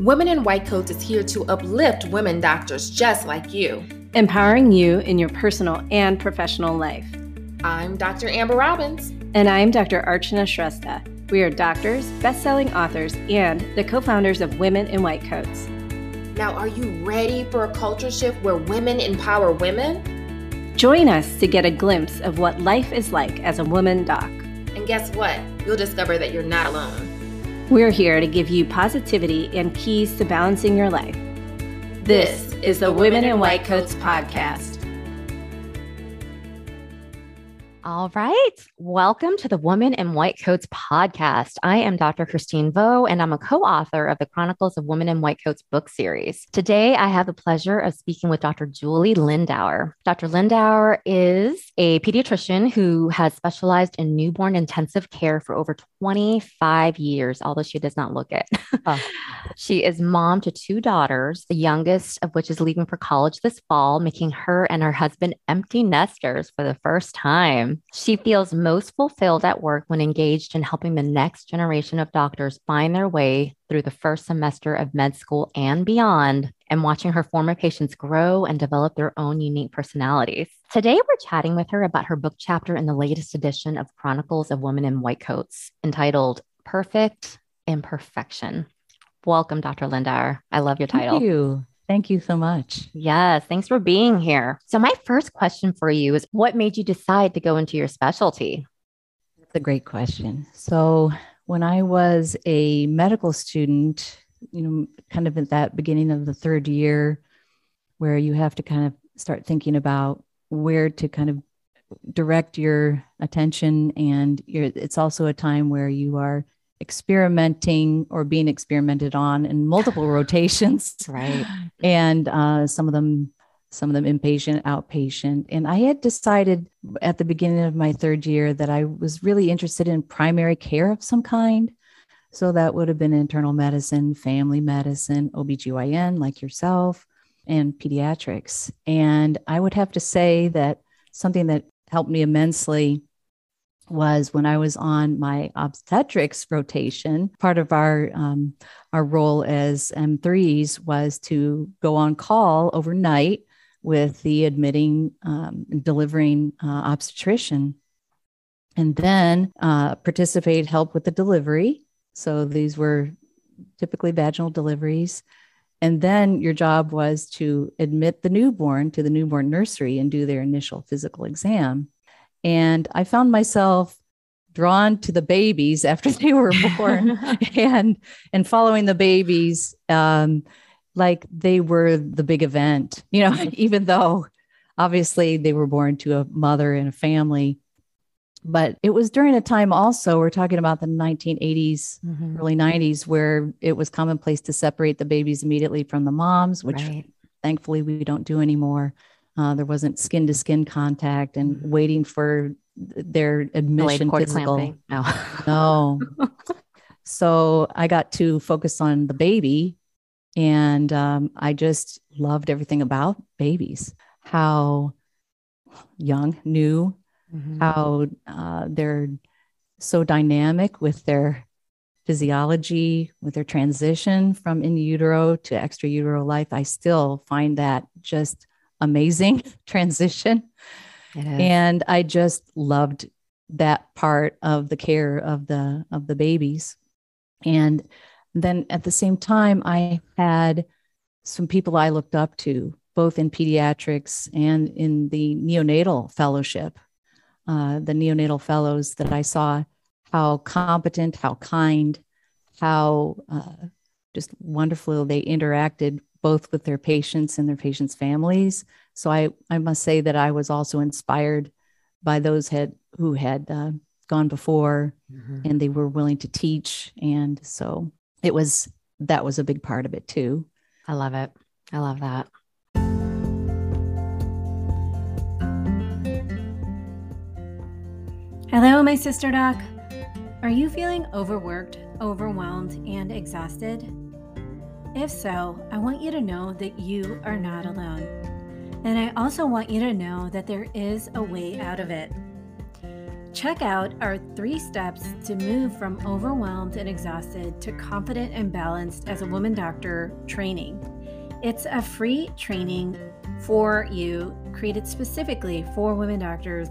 Women in White Coats is here to uplift women doctors just like you, empowering you in your personal and professional life. I'm Dr. Amber Robins. And I'm Dr. Archana Shrestha. We are doctors, best selling authors, and the co founders of Women in White Coats. Now, are you ready for a culture shift where women empower women? Join us to get a glimpse of what life is like as a woman doc. And guess what? You'll discover that you're not alone. We're here to give you positivity and keys to balancing your life. This is the Women in White Coats podcast. All right. Welcome to the Woman in White Coats podcast. I am Dr. Christine Vo, and I'm a co author of the Chronicles of Women in White Coats book series. Today, I have the pleasure of speaking with Dr. Julie Lindauer. Dr. Lindauer is a pediatrician who has specialized in newborn intensive care for over 25 years, although she does not look it. Oh. she is mom to two daughters, the youngest of which is leaving for college this fall, making her and her husband empty nesters for the first time. She feels most fulfilled at work when engaged in helping the next generation of doctors find their way through the first semester of med school and beyond, and watching her former patients grow and develop their own unique personalities. Today, we're chatting with her about her book chapter in the latest edition of Chronicles of Women in White Coats entitled Perfect Imperfection. Welcome, Dr. Lindauer. I love your title. Thank you. Thank you so much. Yes, thanks for being here. So, my first question for you is what made you decide to go into your specialty? That's a great question. So, when I was a medical student, you know, kind of at that beginning of the third year, where you have to kind of start thinking about where to kind of direct your attention, and it's also a time where you are experimenting or being experimented on in multiple rotations. Right. And uh, some of them, some of them inpatient, outpatient. And I had decided at the beginning of my third year that I was really interested in primary care of some kind. So that would have been internal medicine, family medicine, OBGYN, like yourself, and pediatrics. And I would have to say that something that helped me immensely was when I was on my obstetrics rotation. Part of our um, our role as M3s was to go on call overnight with the admitting um, delivering uh, obstetrician, and then uh, participate help with the delivery. So these were typically vaginal deliveries. And then your job was to admit the newborn to the newborn nursery and do their initial physical exam. And I found myself drawn to the babies after they were born and and following the babies um, like they were the big event you know even though obviously they were born to a mother and a family but it was during a time also we're talking about the 1980s mm-hmm. early 90s where it was commonplace to separate the babies immediately from the moms which right. thankfully we don't do anymore uh, there wasn't skin to skin contact and mm-hmm. waiting for their admission physical. No, no. so I got to focus on the baby, and um, I just loved everything about babies. How young, new, mm-hmm. how uh, they're so dynamic with their physiology, with their transition from in utero to extra utero life. I still find that just amazing transition. And I just loved that part of the care of the of the babies. And then at the same time, I had some people I looked up to, both in pediatrics and in the neonatal fellowship. Uh, the neonatal fellows that I saw how competent, how kind, how uh, just wonderful they interacted both with their patients and their patients' families. So I, I must say that I was also inspired by those had, who had uh, gone before mm-hmm. and they were willing to teach. And so it was, that was a big part of it too. I love it. I love that. Hello, my sister doc. Are you feeling overworked, overwhelmed, and exhausted? If so, I want you to know that you are not alone. And I also want you to know that there is a way out of it. Check out our three steps to move from overwhelmed and exhausted to confident and balanced as a woman doctor training. It's a free training for you, created specifically for women doctors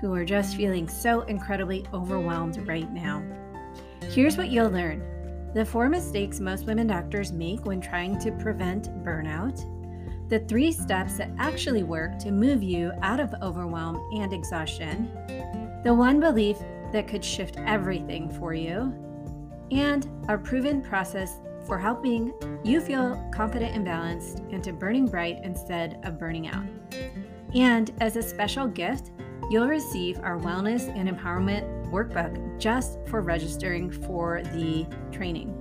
who are just feeling so incredibly overwhelmed right now. Here's what you'll learn the four mistakes most women doctors make when trying to prevent burnout, the three steps that actually work to move you out of overwhelm and exhaustion. The one belief that could shift everything for you, and our proven process for helping you feel confident and balanced and to burning bright instead of burning out. And as a special gift, you'll receive our wellness and empowerment workbook just for registering for the training.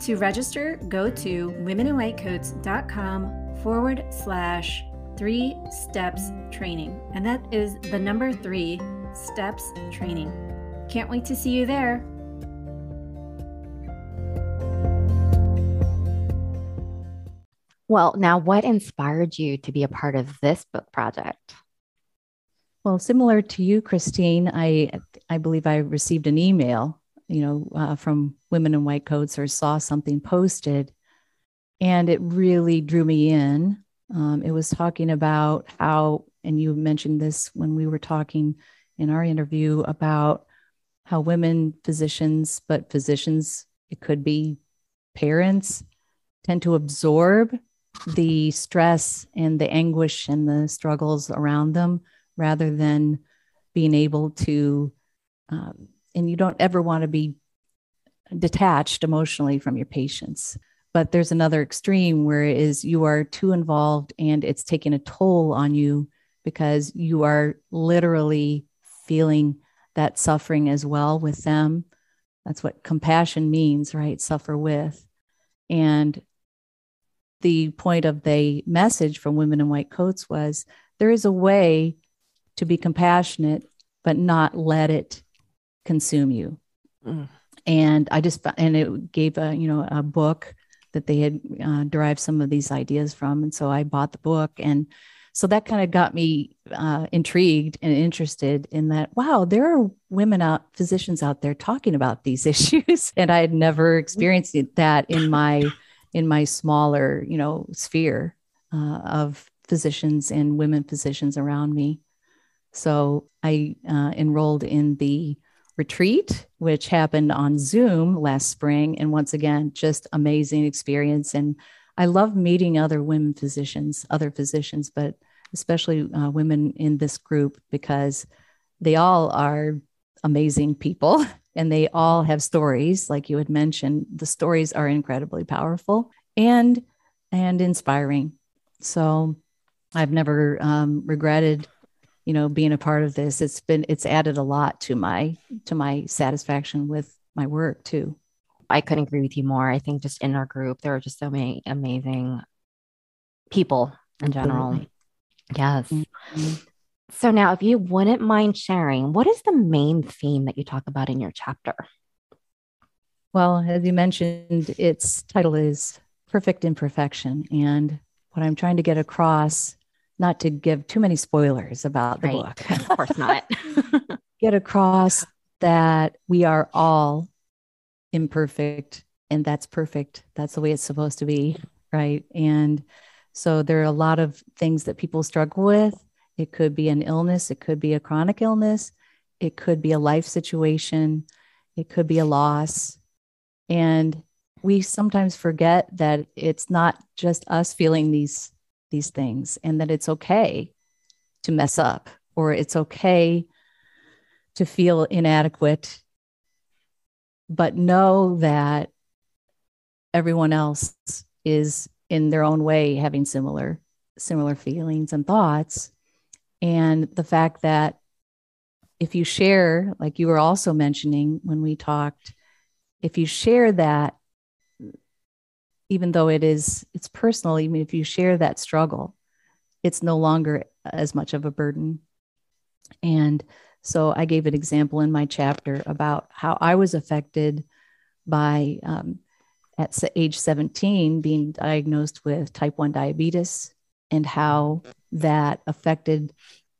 To register, go to womeninwhitecoats.com forward slash three steps training. And that is the number three steps training. Can't wait to see you there. Well, now what inspired you to be a part of this book project? Well, similar to you, Christine, I I believe I received an email, you know, uh, from Women in White Coats or saw something posted, and it really drew me in. Um, it was talking about how, and you mentioned this when we were talking in our interview about how women physicians, but physicians, it could be parents, tend to absorb the stress and the anguish and the struggles around them rather than being able to, um, and you don't ever want to be detached emotionally from your patients. But there's another extreme where it is you are too involved and it's taking a toll on you because you are literally feeling that suffering as well with them. That's what compassion means right? Suffer with. And the point of the message from women in white coats was there is a way to be compassionate but not let it consume you mm. and i just and it gave a you know a book that they had uh, derived some of these ideas from. And so I bought the book. And so that kind of got me uh, intrigued and interested in that, wow, there are women out, physicians out there talking about these issues. and I had never experienced that in my, in my smaller, you know, sphere uh, of physicians and women physicians around me. So I uh, enrolled in the retreat, which happened on Zoom last spring. And once again, just amazing experience. And I love meeting other women physicians, other physicians, but especially uh, women in this group because they all are amazing people and they all have stories like you had mentioned the stories are incredibly powerful and and inspiring so i've never um, regretted you know being a part of this it's been it's added a lot to my to my satisfaction with my work too. I couldn't agree with you more. I think just in our group there are just so many amazing people in general. Absolutely. yes. Mm-hmm. so now if you wouldn't mind sharing what is the main theme that you talk about in your chapter? Well as you mentioned its title is perfect imperfection. And what i'm trying to get across not to give too many spoilers about the right. book. of course not. Get across that we are all imperfect and that's perfect. That's the way it's supposed to be. Right. And so there are a lot of things that people struggle with. It could be an illness, it could be a chronic illness, it could be a life situation, it could be a loss. And we sometimes forget that it's not just us feeling these these things and that it's okay to mess up or it's okay to feel inadequate but know that everyone else is in their own way having similar similar feelings and thoughts. And the fact that if you share like you were also mentioning when we talked if you share that even though it is it's personal even if you share that struggle it's no longer as much of a burden and so i gave an example in my chapter about how i was affected by um, at age 17 being diagnosed with type 1 diabetes and how that affected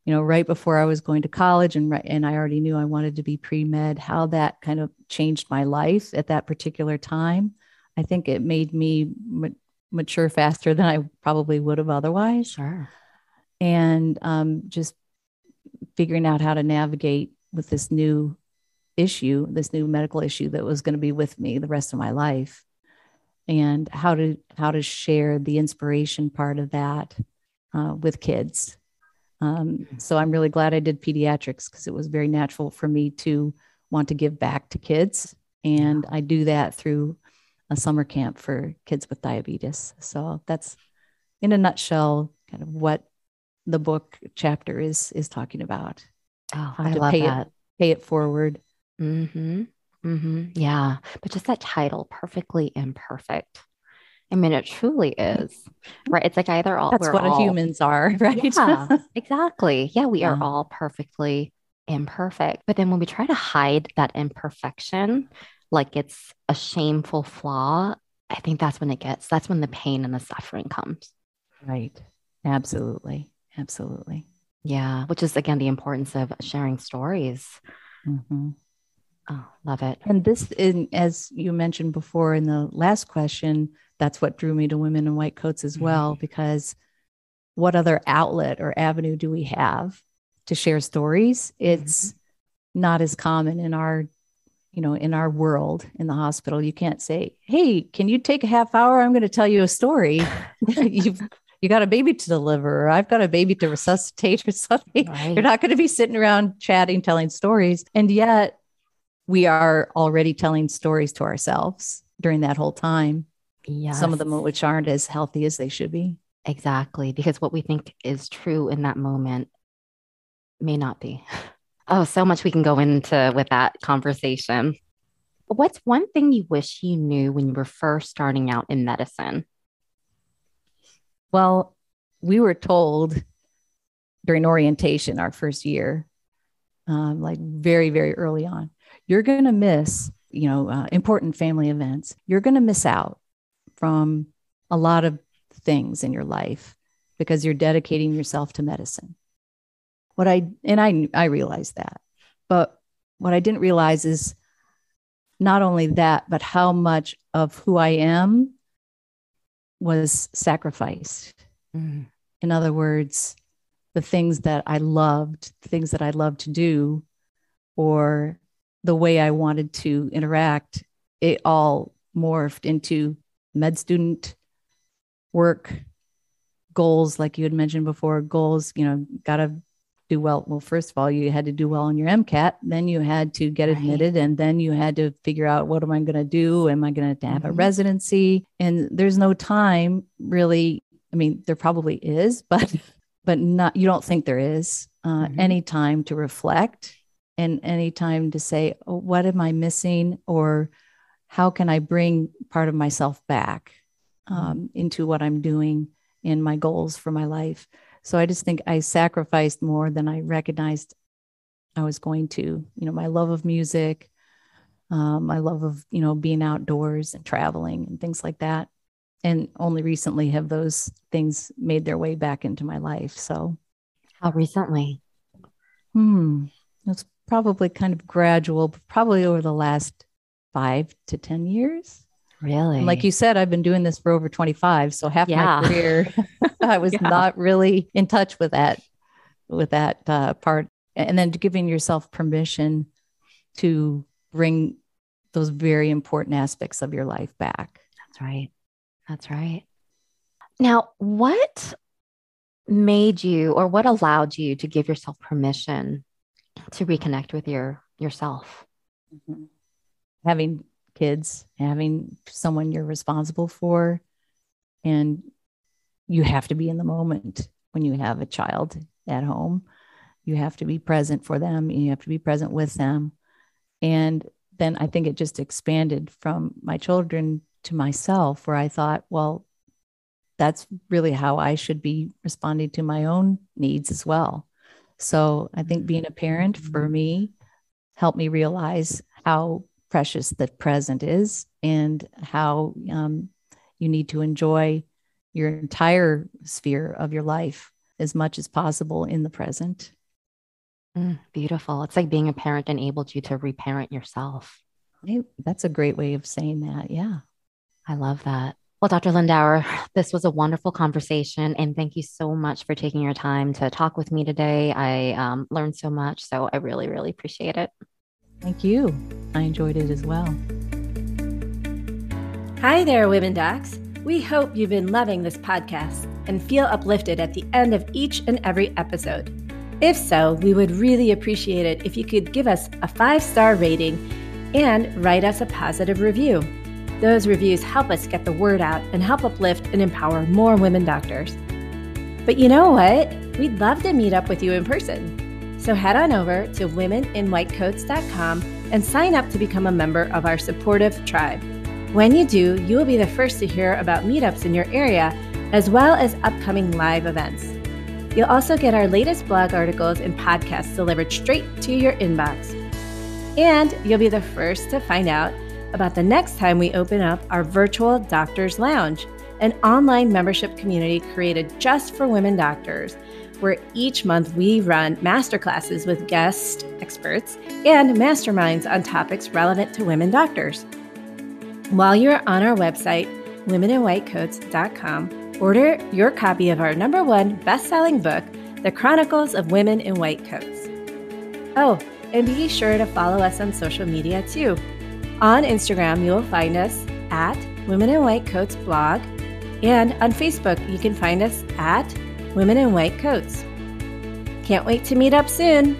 you know, right before I was going to college and right, and I already knew I wanted to be pre-med, how that kind of changed my life at that particular time. I think it made me ma- mature faster than I probably would have otherwise. Sure. And um, just figuring out how to navigate with this new issue, this new medical issue that was going to be with me the rest of my life, and how to how to share the inspiration part of that uh, with kids. Um, so I'm really glad I did pediatrics because it was very natural for me to want to give back to kids, and I do that through a summer camp for kids with diabetes. So that's in a nutshell kind of what the book chapter is is talking about. Oh, I love pay that. it pay it forward. Mm-hmm. Mm-hmm. Yeah. But just that title, perfectly imperfect. I mean, it truly is. Right. It's like either all That's what all- humans are, right? Yeah, exactly. Yeah, we are all perfectly imperfect. But then when we try to hide that imperfection, like it's a shameful flaw, I think that's when it gets, that's when the pain and the suffering comes. right. Absolutely. Absolutely. Yeah, which is again the importance of sharing stories. Mhm. Oh, love it. And this, in, as you mentioned before in the last question, that's what drew me to women in white coats as well, because what other outlet or avenue do we have to share stories? It's not as common in our, you know, in our world in the hospital. You can't say, "Hey, can you take a half hour? I'm going to tell you a story." You've you got a baby to deliver, or I've got a baby to resuscitate, or something. Right. You're not going to be sitting around chatting, telling stories. And yet we are already telling stories to ourselves during that whole time. yeah Some of them which aren't as healthy as they should be. Exactly, because what we think is true in that moment may not be. Oh, so much we can go into with that conversation. What's one thing you wish you knew when you were first starting out in medicine? Well, we were told during orientation our first year, um, like very, very early on, you're going to miss, you know, uh, important family events. You're going to miss out from a lot of things in your life because you're dedicating yourself to medicine. What I and I I realized that, but what I didn't realize is not only that, but how much of who I am was sacrificed. Mm, In other words, the things that I loved, things that I loved to do, or the way I wanted to interact, it all morphed into med student work goals, like you had mentioned before. Goals, you know, got to do well. Well, first of all, you had to do well on your MCAT, then you had to get Right. admitted, and then you had to figure out what am I going to do? Am I going to have a Mhm. residency? And there's no time really. I mean, there probably is, but but not. You don't think there is uh, Mhm. any time to reflect and any time to say, oh, what am I missing, or how can I bring part of myself back um, into what I'm doing in my goals for my life. So I just think I sacrificed more than I recognized I was going to. You know, my love of music, um, my love of you know being outdoors and traveling and things like that. And only recently have those things made their way back into my life. So, How recently? hmm, it's probably kind of gradual, probably over the last five to ten years. Really? And like you said, I've been doing this for over 25. So half Yeah. my career, I was Yeah. not really in touch with that, with that uh, part. And then giving yourself permission to bring those very important aspects of your life back. That's right. That's right. Now, what made you or what allowed you to give yourself permission to reconnect with your yourself? Having kids, having someone you're responsible for, and you have to be in the moment when you have a child at home. You have to be present for them. You have to be present with them. And then I think it just expanded from my children to myself, where I thought, well, that's really how I should be responding to my own needs as well. So I think being a parent for mm-hmm. me helped me realize how precious the present is and how um, you need to enjoy your entire sphere of your life as much as possible in the present Mm, beautiful. It's like being a parent enabled you to reparent yourself. That's a great way of saying that. Yeah. I love that. Well, Dr. Lindauer, this was a wonderful conversation. And thank you so much for taking your time to talk with me today. I um, learned so much. So I really, really appreciate it. Thank you. I enjoyed it as well. Hi there, Women Docs. We hope you've been loving this podcast and feel uplifted at the end of each and every episode. If so, we would really appreciate it if you could give us a five star rating and write us a positive review. Those reviews help us get the word out and help uplift and empower more women doctors. But you know what? We'd love to meet up with you in person. So head on over to womeninwhitecoats.com and sign up to become a member of our supportive tribe. When you do, you will be the first to hear about meetups in your area as well as upcoming live events. You'll also get our latest blog articles and podcasts delivered straight to your inbox. And you'll be the first to find out about the next time we open up our virtual Doctors Lounge, an online membership community created just for women doctors, where each month we run masterclasses with guest experts and masterminds on topics relevant to women doctors. While you're on our website, womeninwhitecoats.com, order your copy of our number one best selling book, The Chronicles of Women in White Coats. Oh, and be sure to follow us on social media too. On Instagram, you'll find us at Women in White Coats blog, and on Facebook, you can find us at Women in White Coats. Can't wait to meet up soon.